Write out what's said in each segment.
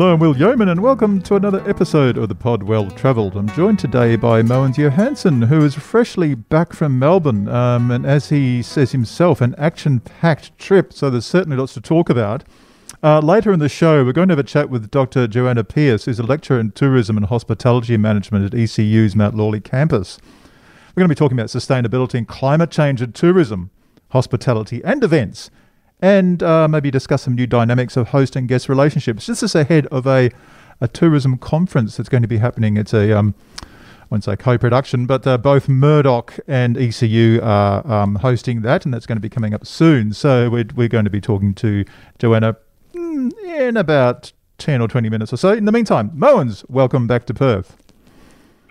Hello, I'm Will Yeoman, and welcome to another episode of the Pod Well Travelled. I'm joined today by Mogens Johansen, who is freshly back from Melbourne, um, and as he says himself, an action-packed trip. So there's certainly lots to talk about. Uh, later in the show, we're going to have a chat with Dr. Joanna Pearce, who's a lecturer in tourism and hospitality management at ECU's Mount Lawley campus. We're going to be talking about sustainability and climate change in tourism, hospitality, and events and uh, maybe discuss some new dynamics of host and guest relationships. This is ahead of a, a tourism conference that's going to be happening. It's a, um, I won't say co production, but uh, both Murdoch and ECU are um, hosting that, and that's going to be coming up soon. So we're, we're going to be talking to Joanna mm, in about 10 or 20 minutes or so. In the meantime, Mogens, welcome back to Perth.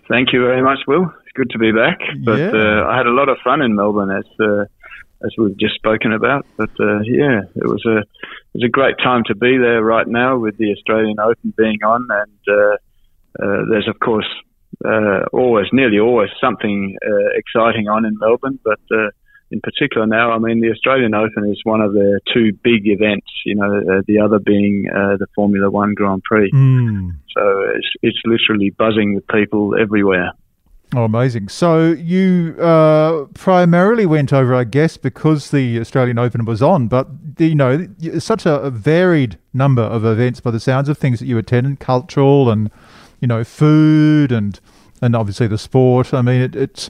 Thank you very much, Will. It's good to be back. But yeah. uh, I had a lot of fun in Melbourne as uh, as we've just spoken about. But uh, yeah, it was a it was a great time to be there right now with the Australian Open being on, and uh, uh, there's of course uh, always, nearly always, something uh, exciting on in Melbourne. But uh, in particular now, I mean, the Australian Open is one of the two big events. You know, the other being the Formula One Grand Prix. Mm. So it's it's literally buzzing with people everywhere. Oh, amazing. So you uh, primarily went over, I guess, because the Australian Open was on, but, you know, such a varied number of events by the sounds of things that you attended, cultural and, you know, food and and obviously the sport. I mean, it, it's,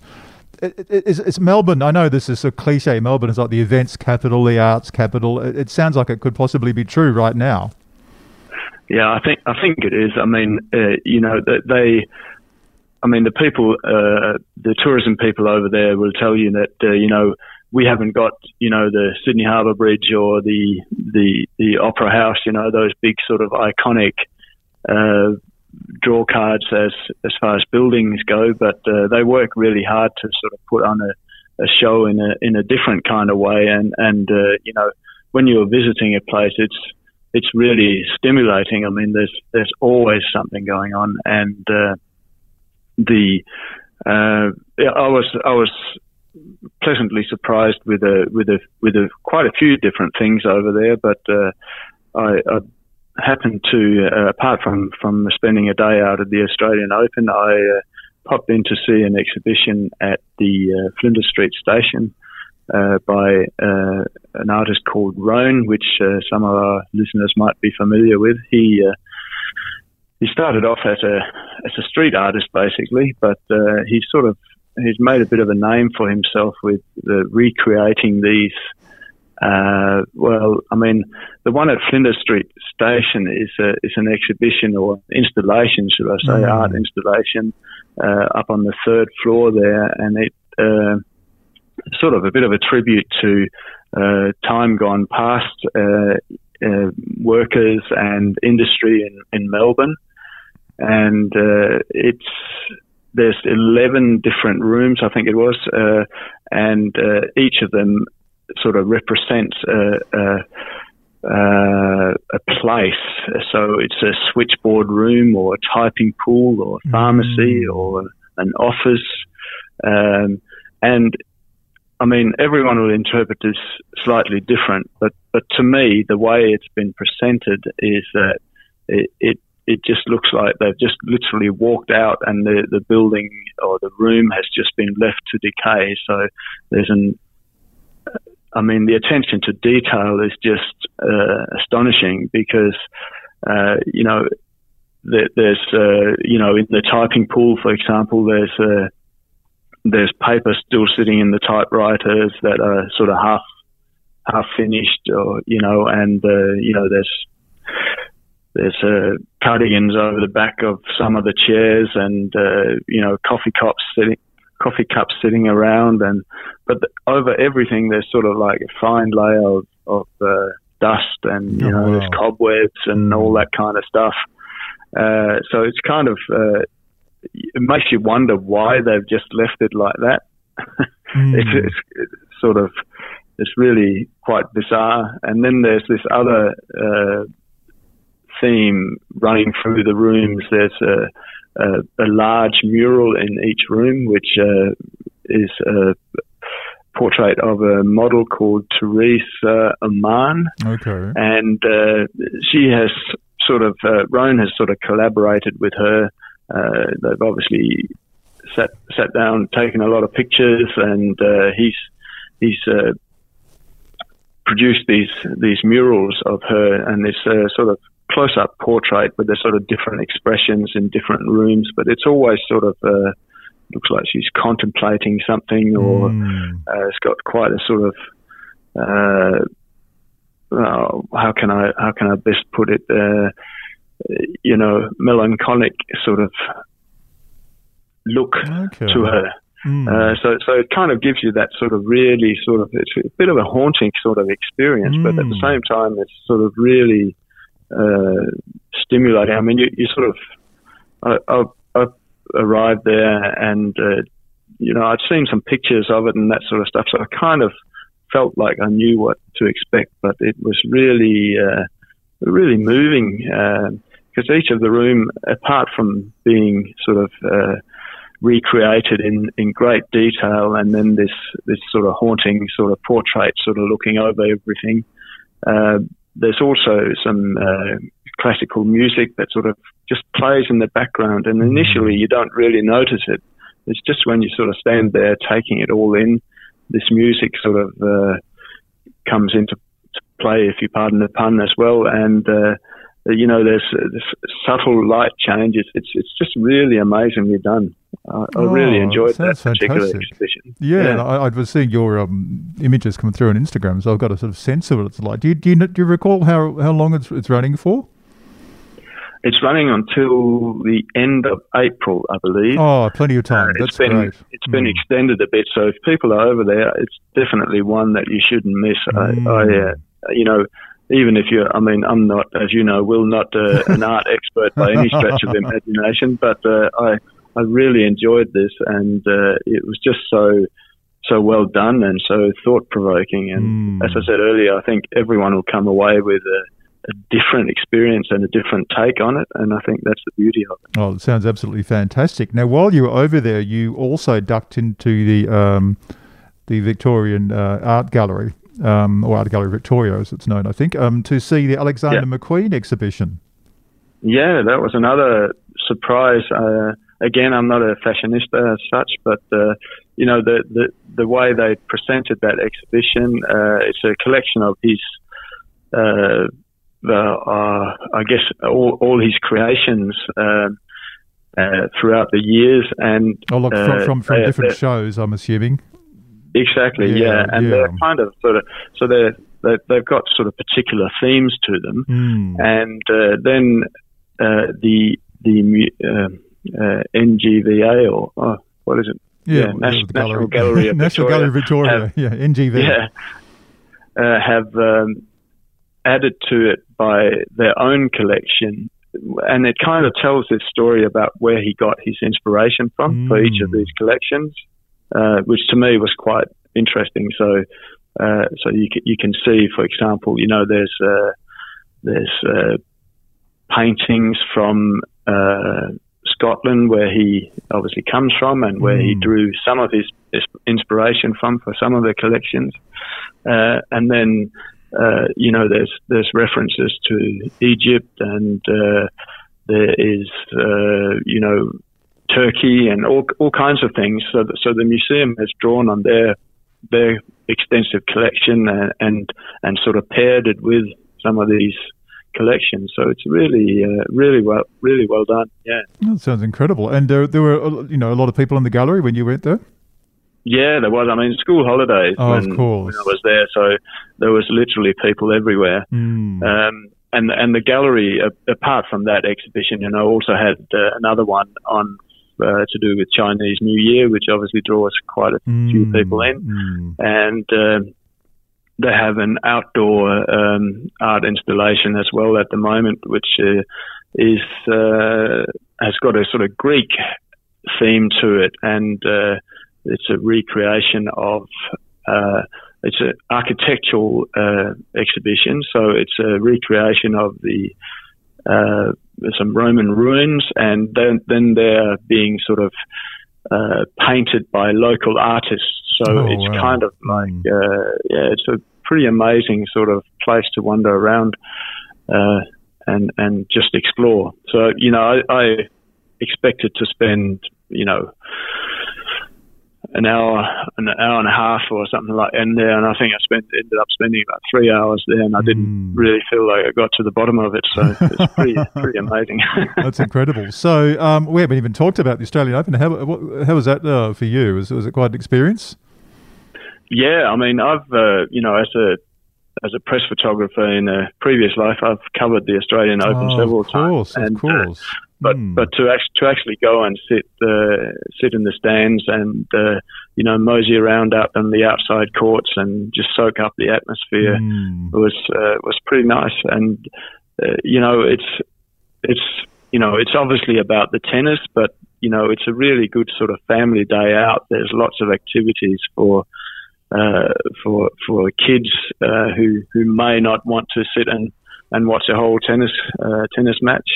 it, it's, it's Melbourne. I know this is a cliche. Melbourne is like the events capital, the arts capital. It, it sounds like it could possibly be true right now. Yeah, I think I think it is. I mean, uh, you know, they I mean, the people, uh, the tourism people over there will tell you that, uh, you know, we haven't got, you know, the Sydney Harbour Bridge or the, the, the Opera House, you know, those big sort of iconic, uh, draw cards as, as far as buildings go, but, uh, they work really hard to sort of put on a, a show in a, in a different kind of way. And, and, uh, you know, when you're visiting a place, it's, it's really stimulating. I mean, there's, there's always something going on and, uh, the uh, I was I was pleasantly surprised with a with a with a quite a few different things over there, but uh, I, I, happened to uh, apart from from spending a day out at the Australian Open, I uh, popped in to see an exhibition at the uh, Flinders Street Station. Uh, by an artist called Rone, which some of our listeners might be familiar with. He he started off as a as a street artist basically, but uh, he's sort of he's made a bit of a name for himself with the recreating these. Uh, well, I mean, the one at Flinders Street Station is a, is an exhibition or installation, should I say, mm. art installation uh, up on the third floor there, and it uh, sort of a bit of a tribute to uh, time gone past. Uh, uh, workers and industry in, in Melbourne and uh, it's there's 11 different rooms, I think it was, uh, and uh, each of them sort of represents a, a, a, place. So it's a switchboard room, or a typing pool, or a pharmacy, mm. or an office, um, and I mean, everyone will interpret this slightly different, but but to me, the way it's been presented is that it, it it just looks like they've just literally walked out and the, the building or the room has just been left to decay. So there's an, I mean, the attention to detail is just uh, astonishing because, uh, you know, there's, uh, you know, in the typing pool, for example, there's, uh, there's paper still sitting in the typewriters that are sort of half, half finished or, you know, and, uh, you know, there's, there's uh, cardigans over the back of some of the chairs, and uh, you know coffee cups sitting coffee cups sitting around, and but the, over everything there's sort of like a fine layer of, of uh, dust, and you oh, know wow. there's cobwebs and all that kind of stuff. Uh, so it's kind of uh, it makes you wonder why they've just left it like that. mm. it's, it's, it's, sort of it's really quite bizarre. And then there's this other uh, theme running through the rooms. There's a, a, a large mural in each room, which uh, is a portrait of a model called Therese uh, Oman. Okay. And uh, she has sort of uh, Rone has sort of collaborated with her. Uh, they've obviously sat sat down, taken a lot of pictures, and uh, he's he's uh, produced these these murals of her and this uh, sort of close up portrait with the sort of different expressions in different rooms, but it's always sort of uh, looks like she's contemplating something, or mm. uh, it's got quite a sort of uh, how can I how can I best put it? Uh, you know, melancholic sort of look okay. to her. Mm. Uh, so, so it kind of gives you that sort of really sort of it's a bit of a haunting sort of experience, mm. but at the hmm. same time, it's sort of really uh, stimulating. I mean, you, you sort of I, I, I arrived there and uh, you know I'd seen some pictures of it and that sort of stuff, so I kind of felt like I knew what to expect, but it was really uh, really moving because uh, each of the room, apart from being sort of uh, recreated in, in great detail, and then this this sort of haunting sort of portrait, sort of looking over everything. Uh, there's also some uh, classical music that sort of just plays in the background, and mm-hmm. initially you don't really notice it. It's just when you sort of stand there taking it all in, this music sort of uh, comes into play, if you pardon the pun, as well, and uh, you know, there's, there's, subtle light changes. It's it's just really amazingly done. I, I really oh, enjoyed that particular fantastic. exhibition. Yeah, yeah. I, I, was seeing your um, images coming through on Instagram, so I've got a sort of sense of what it's like. Do you do you, do you recall how how long it's it's running for? It's running until the end of April, I believe. Oh, plenty of time. Uh, That's been, great. It's been mm. extended a bit, so if people are over there, it's definitely one that you shouldn't miss. Mm. I, I uh, you know, even if you're, I mean, I'm not, as you know, Will, not uh, an art expert by any stretch of the imagination, but uh, I, I really enjoyed this, and uh, it was just so, so well done and so thought provoking. And mm. as I said earlier, I think everyone will come away with a, a, different experience and a different take on it, and I think that's the beauty of it. Oh, it sounds absolutely fantastic. Now, while you were over there, you also ducked into the um, the Victorian uh, Art Gallery um, or Art Gallery Victoria, as it's known, I think, um, to see the Alexander yeah. McQueen exhibition. Yeah, that was another surprise. Uh, again, I'm not a fashionista as such, but uh, you know the, the the way they presented that exhibition, uh, it's a collection of his, uh, the, uh, I guess, all, all his creations. Uh, throughout the years, and oh, look, from, from, from different shows, I'm assuming. Exactly, yeah, yeah. and yeah. they're kind of sort of so they're, they have got sort of particular themes to them, mm. and uh, then uh, the the uh, uh NGVA or oh, what is it? Yeah, yeah National, National Gallery, of National Victoria, Gallery Victoria, have, yeah, NGV, yeah, uh, have um, added to it by their own collection and it kind of tells this story about where he got his inspiration from mm. for each of hmm. these collections uh, which to me was quite interesting. So, uh, so you can, you can see, for example, you know, there's uh, there's uh, paintings from uh, Scotland where he obviously comes from and where mm. he drew some of his, his, inspiration from for some of the collections, uh, and then. you know, there's there's references to Egypt, and there is, you know, Turkey and all all kinds of things. So the, so the museum has drawn on their their extensive collection and, and and, sort of paired it with some of these collections. So it's really uh, really well really well done. Yeah, that sounds incredible. And there there were uh, you know a lot of people in the gallery when you went there. Yeah, there was. I mean, school holidays oh, when, when, I was there, so there was literally people everywhere. Mm. Um, and and the gallery, apart from that exhibition, you know, also had uh, another one on uh, to do with Chinese New Year, which obviously draws quite a mm, few people in. Mm. And uh, they have an outdoor um, art installation as well at the moment, which uh, is uh, has got a sort of Greek theme to it, and uh, it's a recreation of. Uh, it's an architectural exhibition, so it's a recreation of the uh, some Roman ruins, and then, then they're being sort of uh, painted by local artists. So oh, it's wow. kind of like, mm. uh, yeah, it's a pretty amazing sort of place to wander around. Uh, and and just explore. So you know, I, I expected to spend you know an hour, an hour and a half or something like in there, and I think I spent ended up spending about three hours there, and I didn't mm. really feel like I got to the bottom of it. So it's pretty pretty amazing. That's incredible. So um, we haven't even talked about the Australian Open. How how was that uh, for you? Was was it quite an experience? Yeah, I mean, I've uh, you know as a as a press photographer in a previous life, I've covered the Australian Open oh, several course, times. Of uh, but mm. but to actually to actually go and sit uh, sit in the stands and uh, you know mosey around up in the outside courts and just soak up the atmosphere mm. was uh, was pretty nice. And uh, you know it's it's you know it's obviously about the tennis, but you know it's a really good sort of family day out. There's lots of activities for. Uh, for for kids uh, who who may not want to sit and and watch a whole tennis tennis match.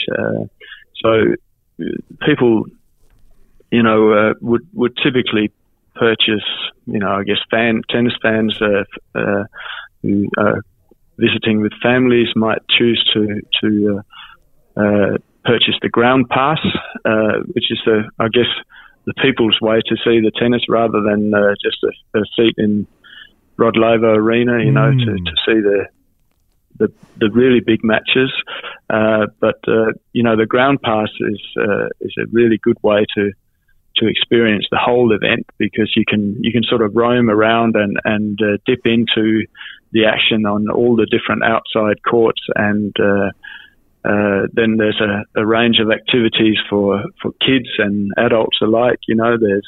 So people, you know, uh, would would typically purchase, you know, I guess fan tennis fans uh, uh, who are visiting with families might choose to to uh, uh, purchase the ground pass, uh, which is the I guess the people's way to see the tennis rather than just a, a, seat in Rod Laver Arena, you know, to, hmm. to see the the the really big matches. Uh, but uh, you know, the ground pass is uh, is a really good way to to experience the whole event because you can you can sort of roam around and and uh, dip into the action on all the different outside courts and. Uh, uh, then there's a, a, range of activities for, for kids and adults alike. You know, there's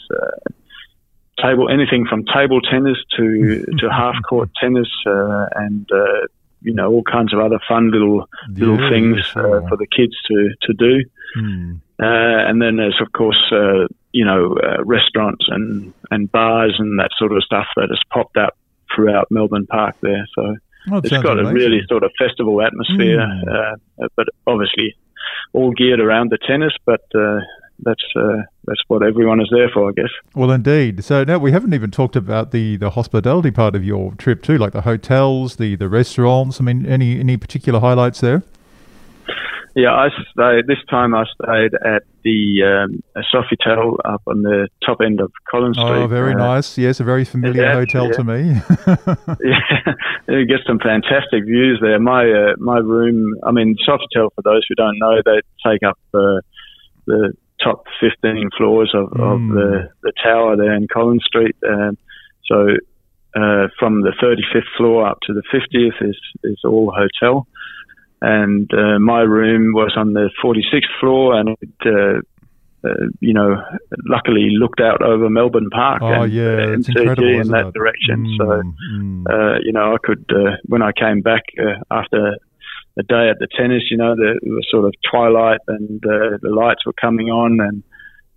table anything from table tennis to to half court tennis uh, and uh, you know all kinds of other fun little little yeah, things uh, for the kids to to do. Mm. Uh, and then there's of course uh, you know uh, restaurants and and bars and that sort of stuff that has popped up throughout Melbourne Park there. So oh, it's got amazing. a really sort of festival atmosphere, mm. but obviously all geared around the tennis, but uh, that's uh, that's what everyone is there for, I guess. Well, indeed. So now we haven't even talked about the, the hospitality part of your trip too, like the hotels, the, the restaurants. I mean, any any particular highlights there? Yeah, I stayed this time. I stayed at the um, Sofitel up on the top end of Collins Street. Oh, very uh, nice. Yes, a very familiar hotel yeah. to me. yeah, you get some fantastic views there. My uh, my room. I mean, Sofitel. For those who don't know, they take up uh, the top 15 floors of, mm. of the, the tower there in Collins Street. Um, so uh, from the 35th floor up to the 50th is, is all hotel. And uh, my room was on the 46th floor, and it, uh, uh, you know, luckily looked out over Melbourne Park oh, and yeah, uh, MCG in that it? direction. Mm, so, mm. Uh, you know, I could uh, when I came back uh, after a day at the tennis, you know, the, it was sort of twilight and uh, the lights were coming on and,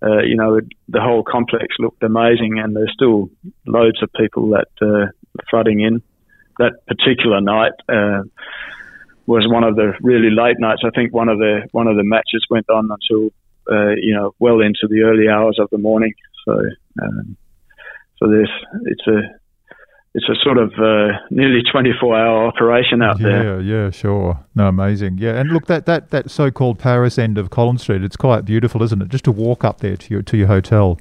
uh, you know, the whole complex looked amazing and there's still loads of people that uh, flooding in. That particular night uh, was one of the really late nights. I think one of the one of the matches went on until uh, you know well into the early hours of the morning. So um, so there's it's a it's a sort of uh, nearly 24 hour operation out yeah, there. Yeah, yeah, sure. No, amazing. Yeah, and look, that, that, that so called Paris end of Collins Street, it's quite beautiful, isn't it? Just to walk up there to your to your hotel.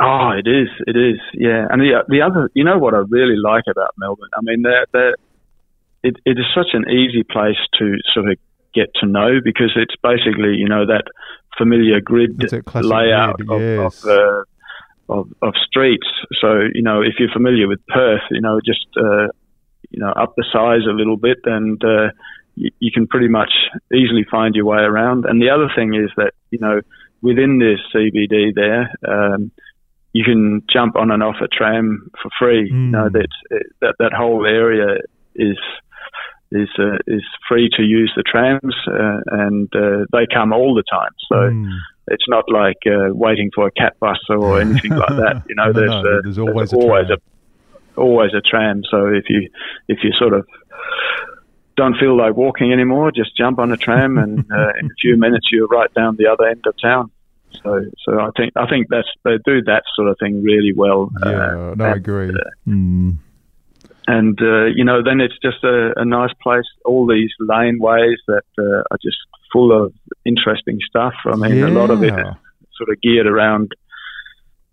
Oh, it is. It is. Yeah, and the the other, you know, what I really like about Melbourne. I mean, they're, they're, it it is such an easy place to sort of get to know because it's basically, you know, that familiar grid layout grid, yes. of, of uh, of, of streets. So, you know, if you're familiar with Perth, you know, just, uh, you know, up the size a little bit and, uh, you, you can pretty much easily find your way around. And the other thing is that, you know, within this CBD there, um, you can jump on and off a tram for free. Mm. You know, that, that, that whole area is, is uh, is free to use the trams, uh, and uh, they come all the time. So mm it's not like uh, waiting for a cat bus or anything like that. You know, no, there's, no, uh, there's always, there's a, always tram. a always a tram. So if you if you sort of don't feel like walking anymore, just jump on a tram, and uh, in a few minutes you're right down the other end of town. So, so I think I think that's they do that sort of thing really well. Yeah, uh, no, I agree. Mm. And uh, you know, then it's just a, a, nice place. All these laneways that uh, are just full of interesting stuff. I mean, yeah. a lot of it sort of geared around,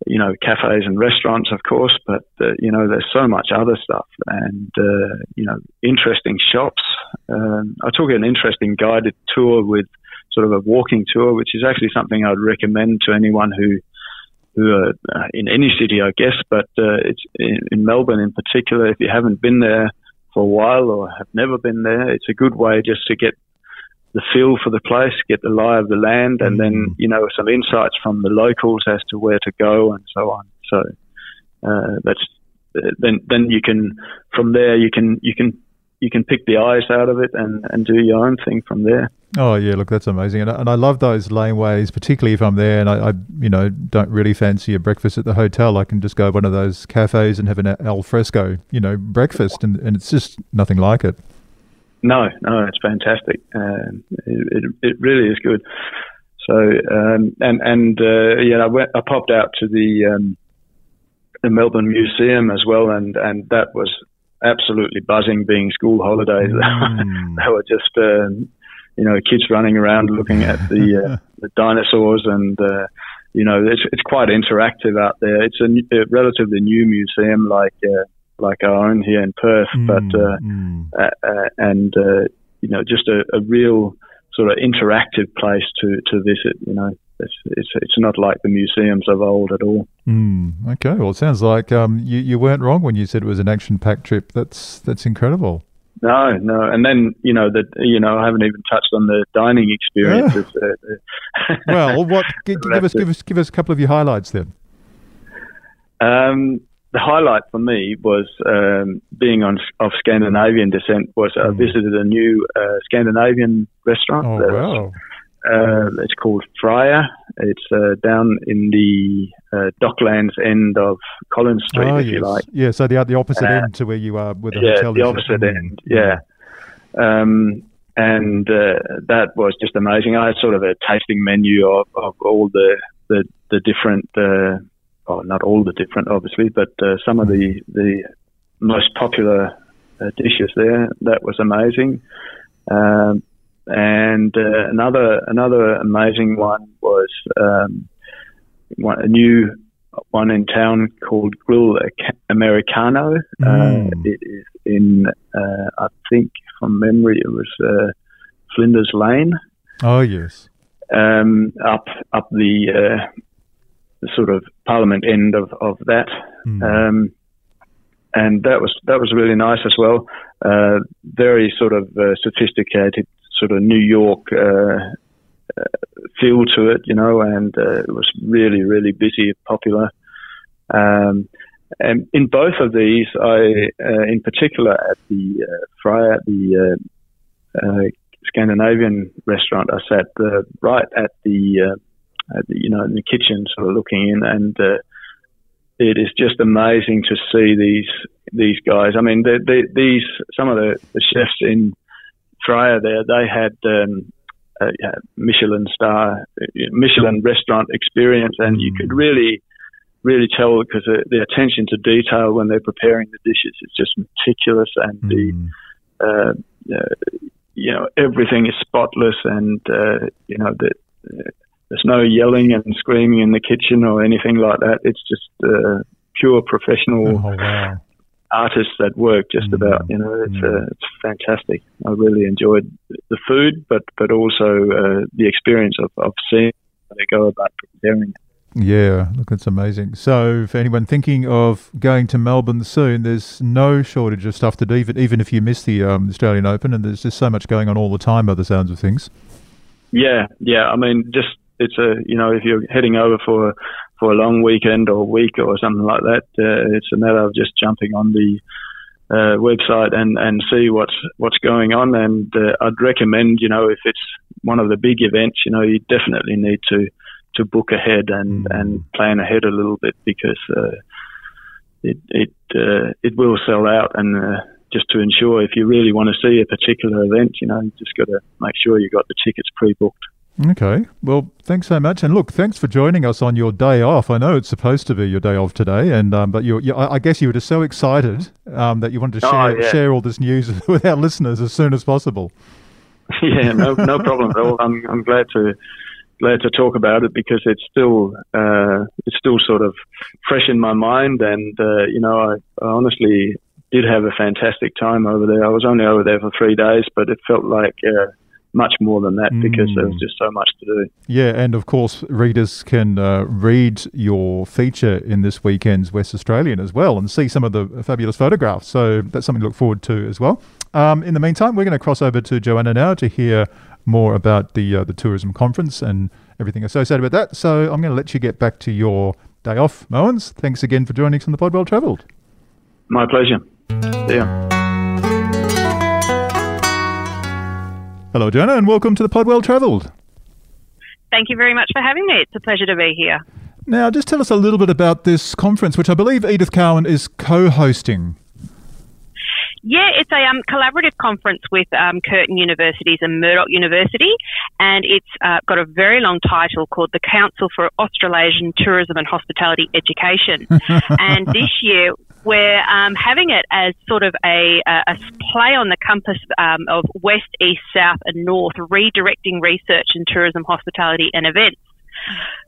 you know, cafes and restaurants, of course, but uh, you know, there's so much other stuff and uh, you know, interesting shops. Um, I took an interesting guided tour with sort of a walking tour, which is actually something I'd recommend to anyone who who are uh, in any city, I guess, but uh, it's in, in, Melbourne in particular. If you haven't been there for a while or have never been there, it's a good way just to get the feel for the place, get the lie of the land, and then mm. you know some insights from the locals as to where to go and so on. So uh, that's then then you can from there you can you can you can pick the eyes out of it and, and do your own thing from there. Oh yeah, look, that's amazing, and I, and I love those laneways, particularly if I'm there and I, I, you know, don't really fancy a breakfast at the hotel. I can just go to one of those cafes and have an al fresco, you know, breakfast, and, and it's just nothing like it. No, no, it's fantastic. Uh, it, it, it really is good. So um, and and uh, yeah, I went, I popped out to the um, the Melbourne Museum as well, and and that was absolutely buzzing. Being school holidays, mm. they were just um, you know kids running around looking at the uh, the dinosaurs, and uh, you know it's it's quite interactive out there. It's a, a relatively new museum, like uh, like our own here in Perth, mm, but uh, mm. Uh, uh, and you know just a, a real sort of interactive place to to visit. You know, it's it's, it's not like the museums of old at all. Mm, okay, well, it sounds like um, you you weren't wrong when you said it was an action-packed trip. That's that's incredible. No, no, and then you know that you know I haven't even touched on the dining experiences. Yeah. well, what give, give us give us give us a couple of your highlights then. Um, the highlight for me was um, being on of Scandinavian descent. Was I mm. visited a new uh, Scandinavian restaurant. Oh wow! Uh, it's called Freyja. It's uh, down in the uh, Docklands end of Collins Street, oh, if yes. you like. Yeah, so the, the opposite uh, end to where you are with the yeah, hotel. the opposite mm. end. Yeah. Um, and uh, that was just amazing. I had sort of a tasting menu of, of all the the, the different, uh, well, not all the different, obviously, but some of the the most popular dishes there. That was amazing. Um, and uh, another another amazing one was um, one, a new one in town called Grill Americano. Uh, mm. Uh, it is in, uh, I think, from memory, it was uh, Flinders Lane. Oh yes. Um, up up the, uh, the, sort of Parliament end of of that. Mm. Um, and that was that was really nice as well. Uh, very sort of sophisticated sort of New York uh, uh, feel to it, you know, and uh, it was really, really busy, popular. Um, and in both of these, I, uh, in particular, at the uh, Freyja, the uh, uh, Scandinavian restaurant, I sat right at the, at the, you know, in the kitchen, sort of looking in, and it is just amazing to see these these guys. I mean, they, they, these some of the, the chefs in Freyja there, they had um, a, a Michelin star, Michelin restaurant experience, and you could mm. really, really tell because the, the, attention to detail when they're preparing the dishes is just meticulous, and mm. the uh, uh, you know everything is spotless, and uh, you know that. Uh, there's no yelling and screaming in the kitchen or anything like that. It's just uh, pure professional oh, wow artists that work just mm. about. You know, it's mm. uh, it's fantastic. I really enjoyed the food, but but also uh, the experience of, of seeing how they go about preparing it. Yeah, look, it's amazing. So, for anyone thinking of going to Melbourne soon, there's no shortage of stuff to do, even, even if you miss the um, Australian Open, and there's just so much going on all the time by the sounds of things. Yeah, yeah. I mean, just it's a you know if you're heading over for for a long weekend or week or something like that, uh, it's a matter of just jumping on the uh, website and, and see what's what's going on. And uh, I'd recommend, you know, if it's one of the big events, you know, you definitely need to to book ahead and, mm. and plan ahead a little bit because uh, it it uh, it will sell out. And uh, just to ensure, if you really want to see a particular event, you know, you just got to make sure you got the tickets pre-booked. Okay. Well, thanks so much, and look, thanks for joining us on your day off. I know it's supposed to be your day off today, and um, but you, you, I guess you were just so excited um, that you wanted to Oh, share yeah. share all this news with our listeners as soon as possible. yeah, no, no problem at all. I'm, I'm glad to glad to talk about it because it's still uh, it's still sort of fresh in my mind, and uh, you know, I, I honestly did have a fantastic time over there. I was only over there for three days, but it felt like uh, much more than that because there was Mm. just so much to do. Yeah, and of course, readers can uh, read your feature in this weekend's West Australian as well and see some of the fabulous photographs. So that's something to look forward to as well. Um, in the meantime, we're going to cross over to Joanna now to hear more about the uh, the tourism conference and everything associated with that. So I'm going to let you get back to your day off, Mogens. Thanks again for joining us on the Pod Well Travelled. My pleasure. See Hello, Joanna, and welcome to the Pod Well Travelled. Thank you very much for having me. It's a pleasure to be here. Now, just tell us a little bit about this conference, which I believe Edith Cowan is co-hosting. Yeah, it's a um, collaborative conference with um, Curtin Universities and Murdoch University, and it's uh, got a very long title called the Council for Australasian Tourism and Hospitality Education. and this year, we're um, having it as sort of a, a, play on the compass um, of west, east, south, and north, redirecting research in tourism, hospitality, and events.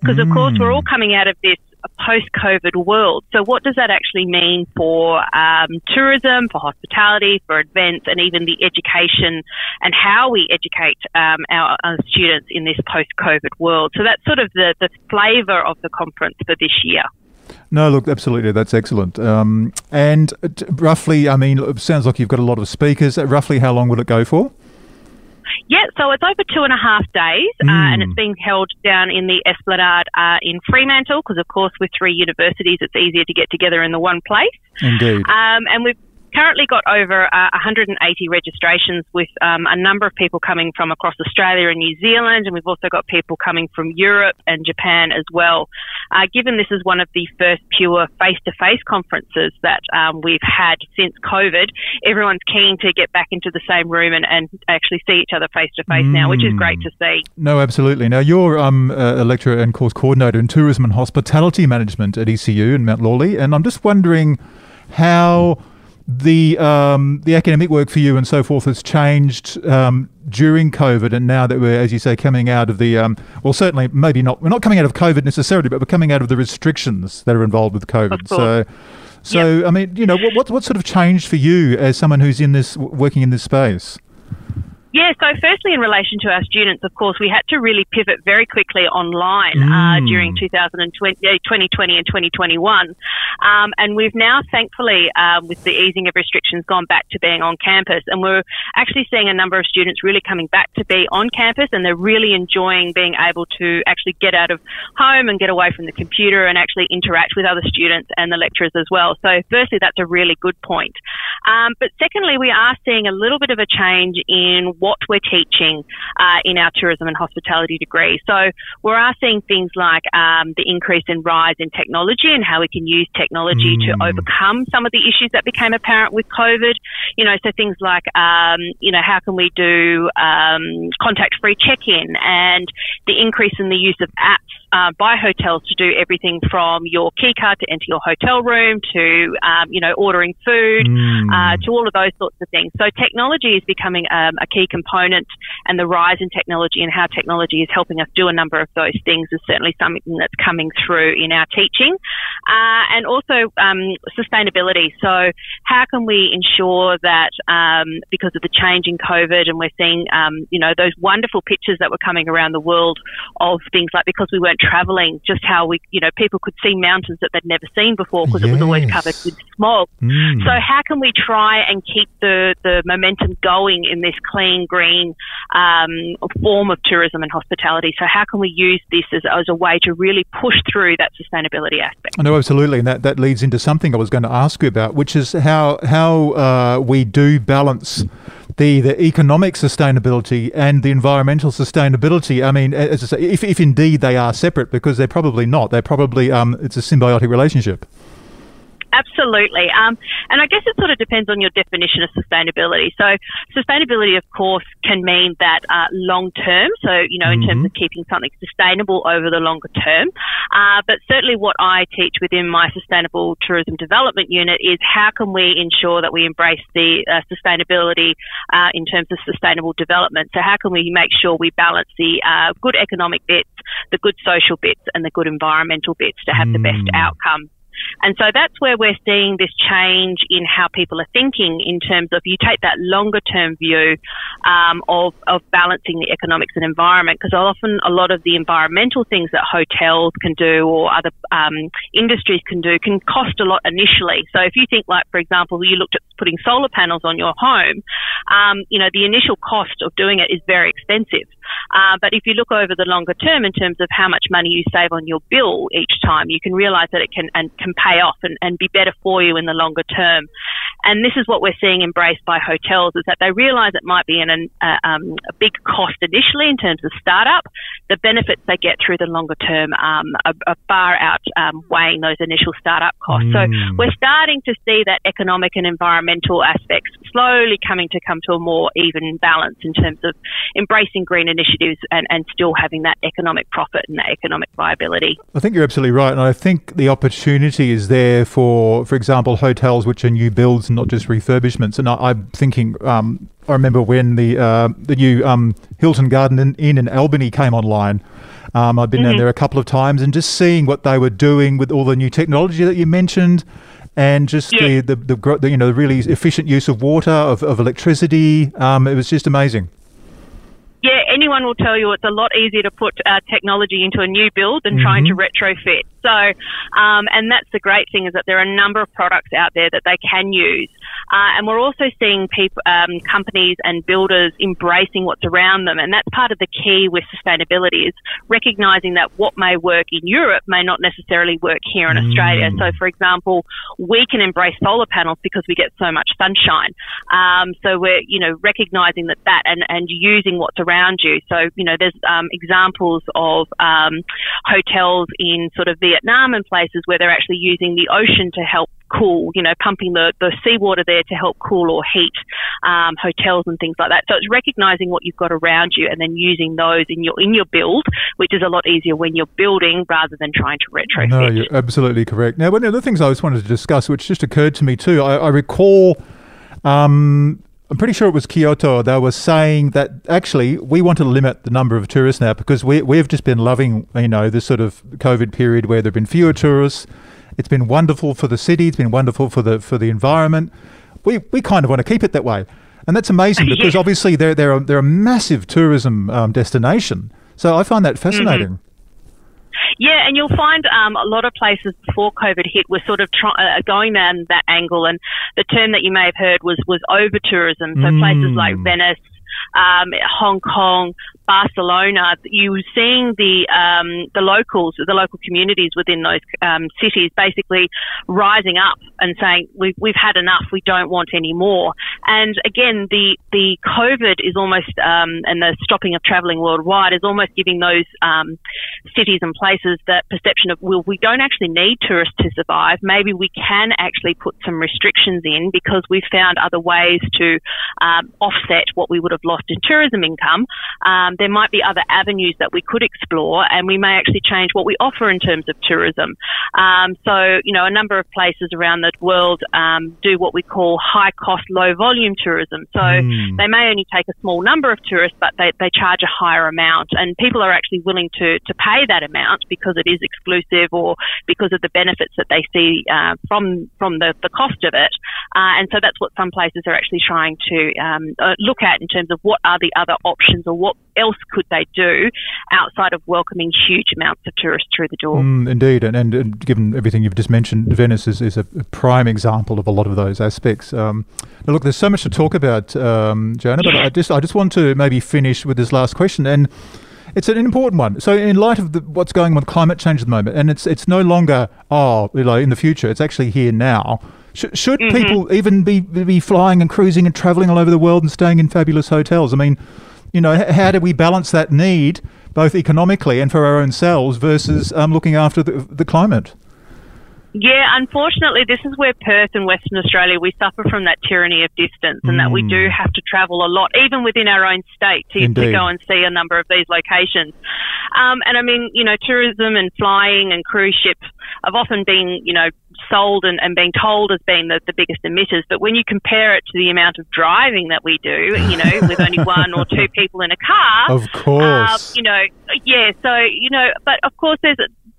Because, of course, we're all coming out of this post COVID world. So, what does that actually mean for um, tourism, for hospitality, for events, and even the education and how we educate um, our, our students in this post COVID world? So, that's sort of the, the flavour of the conference for this year. No, look, absolutely, that's excellent. Um, and roughly, I mean, it sounds like you've got a lot of speakers. Uh, Roughly, how long will it go for? Yeah, so it's over two and a half days, uh, and it's being held down in the Esplanade uh, in Fremantle because, of course, with three universities, it's easier to get together in the one place. Indeed. Um, and we've currently got over uh, 180 registrations with um, a number of people coming from across Australia and New Zealand, and we've also got people coming from Europe and Japan as well. Uh, given this is one of the first pure face-to-face conferences that um, we've had since COVID, everyone's keen to get back into the same room and, and actually see each other face-to-face now, which is great to see. No, absolutely. Now, you're um, a lecturer and course coordinator in tourism and hospitality management at ECU in Mount Lawley, and I'm just wondering how the um, the academic work for you and so forth has changed um, during COVID, and now that we're, as you say, coming out of the um, well, certainly maybe not we're not coming out of COVID necessarily, but we're coming out of the restrictions that are involved with COVID. So, so I mean, you know, what, what what sort of changed for you as someone who's in this working in this space? Yeah, so firstly, in relation to our students, of course, we had to really pivot very quickly online uh, Mm. during 2020, uh, 2020 and 2021. Um, and we've now, thankfully, um, with the easing of restrictions, gone back to being on campus. And we're actually seeing a number of students really coming back to be on campus and they're really enjoying being able to actually get out of home and get away from the computer and actually interact with other students and the lecturers as well. So, firstly, that's a really good point. Um, but secondly, we are seeing a little bit of a change in what we're teaching uh, in our tourism and hospitality degree. So we are seeing things like um, the increase in rise in technology and how we can use technology to Mm. overcome some of the issues that became apparent with COVID. You know, so things like, um, you know, how can we do um, contact-free check-in and the increase in the use of apps uh, by hotels to do everything from your key card to enter your hotel room to, um, you know, ordering food Mm. uh, to all of those sorts of things. So technology is becoming um, a key component, and the rise in technology and how technology is helping us do a number of those things is certainly something that's coming through in our teaching, uh, and also um, sustainability. So how can we ensure that um, because of the change in COVID, and we're seeing, um, you know, those wonderful pictures that were coming around the world of things like because we weren't traveling, just how we, you know, people could see mountains that they'd never seen before because it was always covered with smog. Mm. So how can we try and keep the, the momentum going in this clean, green um, form of tourism and hospitality? So how can we use this as, as a way to really push through that sustainability aspect? No, absolutely, and that, that leads into something I was going to ask you about, which is how how uh, we do balance the the economic sustainability and the environmental sustainability. I mean, as I say, if if indeed they are separate, because they're probably not. They're probably um, it's a symbiotic relationship. Absolutely. Um, and I guess it sort of depends on your definition of sustainability. So, sustainability, of course, can mean that uh, long term, so, you know, in mm-hmm. terms of keeping something sustainable over the longer term. Uh, but certainly, what I teach within my Sustainable Tourism Development Unit is how can we ensure that we embrace the uh, sustainability uh, in terms of sustainable development? So, how can we make sure we balance the uh, good economic bits, the good social bits, and the good environmental bits to have mm. the best mm. outcome and so that's where we're seeing this change in how people are thinking in terms of you take that longer term view um, of, of balancing the economics and environment because often a lot of the environmental things that hotels can do or other um, industries can do can cost a lot initially. So if you think like, for example, you looked at putting solar panels on your home, um, you know, the initial cost of doing it is very expensive. Uh, but if you look over the longer term in terms of how much money you save on your bill each time, you can realize that it can and can pay off and, and be better for you in the longer term. And this is what we're seeing embraced by hotels is that they realize it might be an, an, uh, um, a big cost initially in terms of startup. The benefits they get through the longer term um, are, are, far outweighing um, those initial startup costs. Mm. So we're starting to see that economic and environmental aspects slowly coming to come to a more even balance in terms of embracing green initiatives and, and still having that economic profit and that economic viability. I think you're absolutely right. And I think the opportunity is there for, for example, hotels which are new builds and not just refurbishments. And I, am thinking, um, I remember when the uh, the new um, Hilton Garden Inn in Albany came online. Um, I've been mm-hmm. there a couple of times and just seeing what they were doing with all the new technology that you mentioned and just yeah. the, the, the, the, you know the really efficient use of water of, of electricity um, it was just amazing yeah, anyone will tell you it's a lot easier to put uh, technology into a new build than mm-hmm. trying to mm-hmm. retrofit. So, um, and that's the great thing is that there are a number of products out there that they can use. Uh, and we're also seeing people, um, companies and builders embracing what's around them. And that's part of the key with sustainability is recognizing that what may work in Europe may not necessarily work here in mm. Australia. So, for example, we can embrace solar panels because we get so much sunshine. Um, so we're, you know, recognizing that that and, and using what's around you. So, you know, there's um, examples of um, hotels in sort of Vietnam and places where they're actually using the ocean to help cool, you know, pumping the, the seawater there to help cool or heat um, hotels and things like that. So it's recognizing what you've got around you and then using those in your in your build, which is a lot easier when you're building rather than trying to retrofit. No, you're absolutely correct. Now, one of the things I just wanted to discuss, which just occurred to me too, I, I recall. Um, I'm pretty sure it was Kyoto. They were saying that actually we want to limit the number of tourists now because we we've just been loving you know this sort of COVID period where there've been fewer tourists it's been wonderful for the city. It's been wonderful for the for the environment. We we kind of want to keep it that way, and that's amazing because yeah. obviously they're they're a, they're a massive tourism um, destination. So I find that mm-hmm. fascinating. Mm-hmm. Yeah, and you'll find um, a lot of places before COVID hit were sort of try, uh, going down that angle, and the term that you may have heard was was over tourism. So mm. places like Venice, um, Hong Kong, Barcelona, you were seeing the um, the locals, the local communities within those um, cities, basically rising up and saying, "We've we've had enough. We don't want any more." And again, the the COVID is almost um, and the stopping of travelling worldwide is almost giving those um, cities and places that perception of, well, we don't actually need tourists to survive. Maybe we can actually put some restrictions in because we've found other ways to um, offset what we would have lost in tourism income. Um, there might be other avenues that we could explore, and we may actually change what we offer in terms of tourism. Um, so, you know, a number of places around the world um, do what we call high cost, low volume tourism. So mm. they may only take a small number of tourists, but they, they charge a higher amount, and people are actually willing to, to pay that amount because it is exclusive or because of the benefits that they see uh, from from the, the cost of it. Uh, and so that's what some places are actually trying to um, uh, look at in terms of what are the other options or what else could they do outside of welcoming huge amounts of tourists through the door? Mm, indeed, and, and, and, given everything you've just mentioned, Venice is, is a prime example of a lot of those aspects. Um, now, look, there's so much to talk about, um, Joanna, but I just I just want to maybe finish with this last question and. It's an important one. So, in light of the, what's going on with climate change at the moment, and it's it's no longer oh, you know, in the future. It's actually here now. Sh- should mm-hmm. people even be be flying and cruising and traveling all over the world and staying in fabulous hotels? I mean, you know, how do we balance that need both economically and for our own selves versus um, looking after the, the climate? Yeah, unfortunately, this is where Perth and Western Australia we suffer from that tyranny of distance, and mm. that we do mm. have to travel a lot, even within our own state, to, to go and see a number of these locations. Um, and I mean, you know, tourism and flying and cruise ships have often been, you know, sold and, and being told as being the, the biggest emitters. But when you compare it to the amount of driving that we do, you know, with only one or two people in a car, of course, uh, you know, yeah. So you know, but of course, there's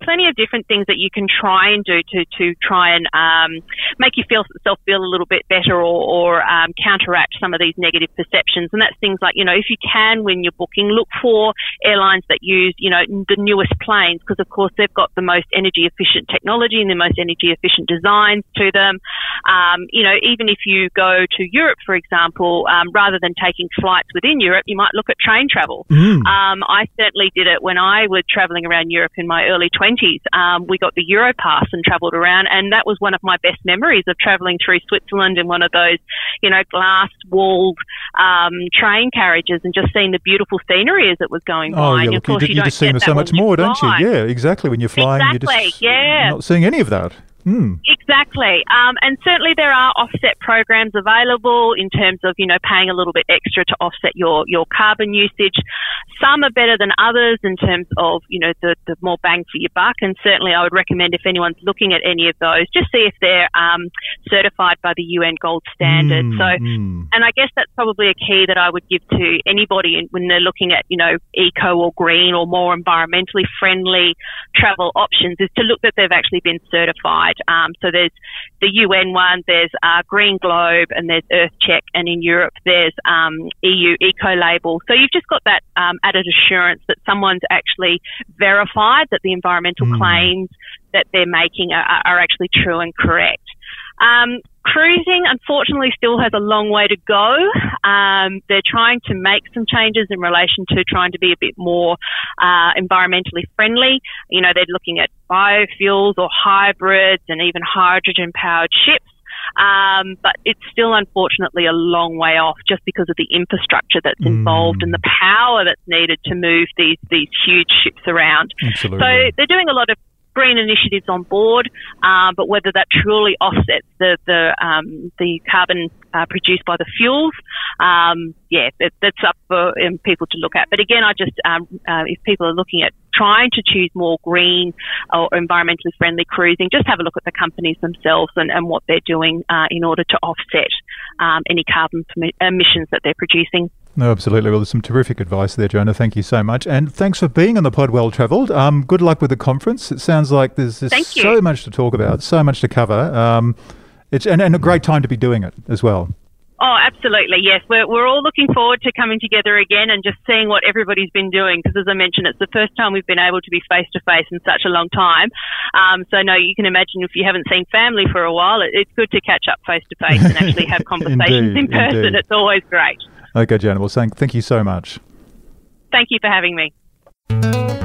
plenty of different things that you can try and do to, to try and um, make you feel self feel a little bit better or, or um, counteract some of these negative perceptions. And that's things like, you know, if you can, when you're booking, look for airlines that use, you know, the newest planes because, of course, they've got the most energy efficient technology and the most energy efficient designs to them. Um, you know, even if you go to Europe, for example, um, rather than taking flights within Europe, you might look at train travel. Mm. Um, I certainly did it when I was traveling around Europe in my early 20s 20s, um, we got the Europass and travelled around, and that was one of my best memories of travelling through Switzerland in one of those, you know, glass walled um, train carriages and just seeing the beautiful scenery as it was going oh, by. Yeah, look, you, you, you just see so much more, don't you? Yeah, exactly. When you're flying, exactly, you're just yeah. not seeing any of that. Mm. Exactly. Um, and certainly there are offset programs available in terms of, you know, paying a little bit extra to offset your, your carbon usage. Some are better than others in terms of, you know, the, the more bang for your buck. And certainly I would recommend if anyone's looking at any of those, just see if they're um, certified by the UN Gold Standard. Mm, so, mm. and I guess that's probably a key that I would give to anybody when they're looking at, you know, eco or green or more environmentally friendly travel options is to look that they've actually been certified. Um, so there's the UN one, there's uh, Green Globe, and there's EarthCheck, and in Europe there's um, EU Eco Label. So you've just got that um, added assurance that someone's actually verified that the environmental mm. claims that they're making are, are actually true and correct. Um, cruising, unfortunately, still has a long way to go. Um, they're trying to make some changes in relation to trying to be a bit more uh, environmentally friendly. You know, they're looking at biofuels or hybrids and even hydrogen powered ships. Um, but it's still unfortunately a long way off just because of the infrastructure that's involved mm. and the power that's needed to move these these huge ships around. Absolutely. So they're doing a lot of green initiatives on board, uh, but whether that truly offsets the the um, the carbon uh, produced by the fuels, um, yeah, that, that's up for um, people to look at. But again, I just um, uh, if people are looking at trying to choose more green or environmentally friendly cruising, just have a look at the companies themselves and, and what they're doing uh, in order to offset um, any carbon emissions that they're producing. No, absolutely. Well, there's some terrific advice there, Joanna. Thank you so much. And thanks for being on the pod well travelled. Um, good luck with the conference. It sounds like there's, there's so much to talk about, so much to cover. Um, it's and, and a great time to be doing it as well. Oh, absolutely. Yes. We're, we're all looking forward to coming together again and just seeing what everybody's been doing. Because as I mentioned, it's the first time we've been able to be face to face in such a long time. Um, so, no, you can imagine if you haven't seen family for a while, it, it's good to catch up face to face and actually have conversations indeed, in person. Indeed. It's always great. Okay, Jan. Well, thank, thank you so much. Thank you for having me.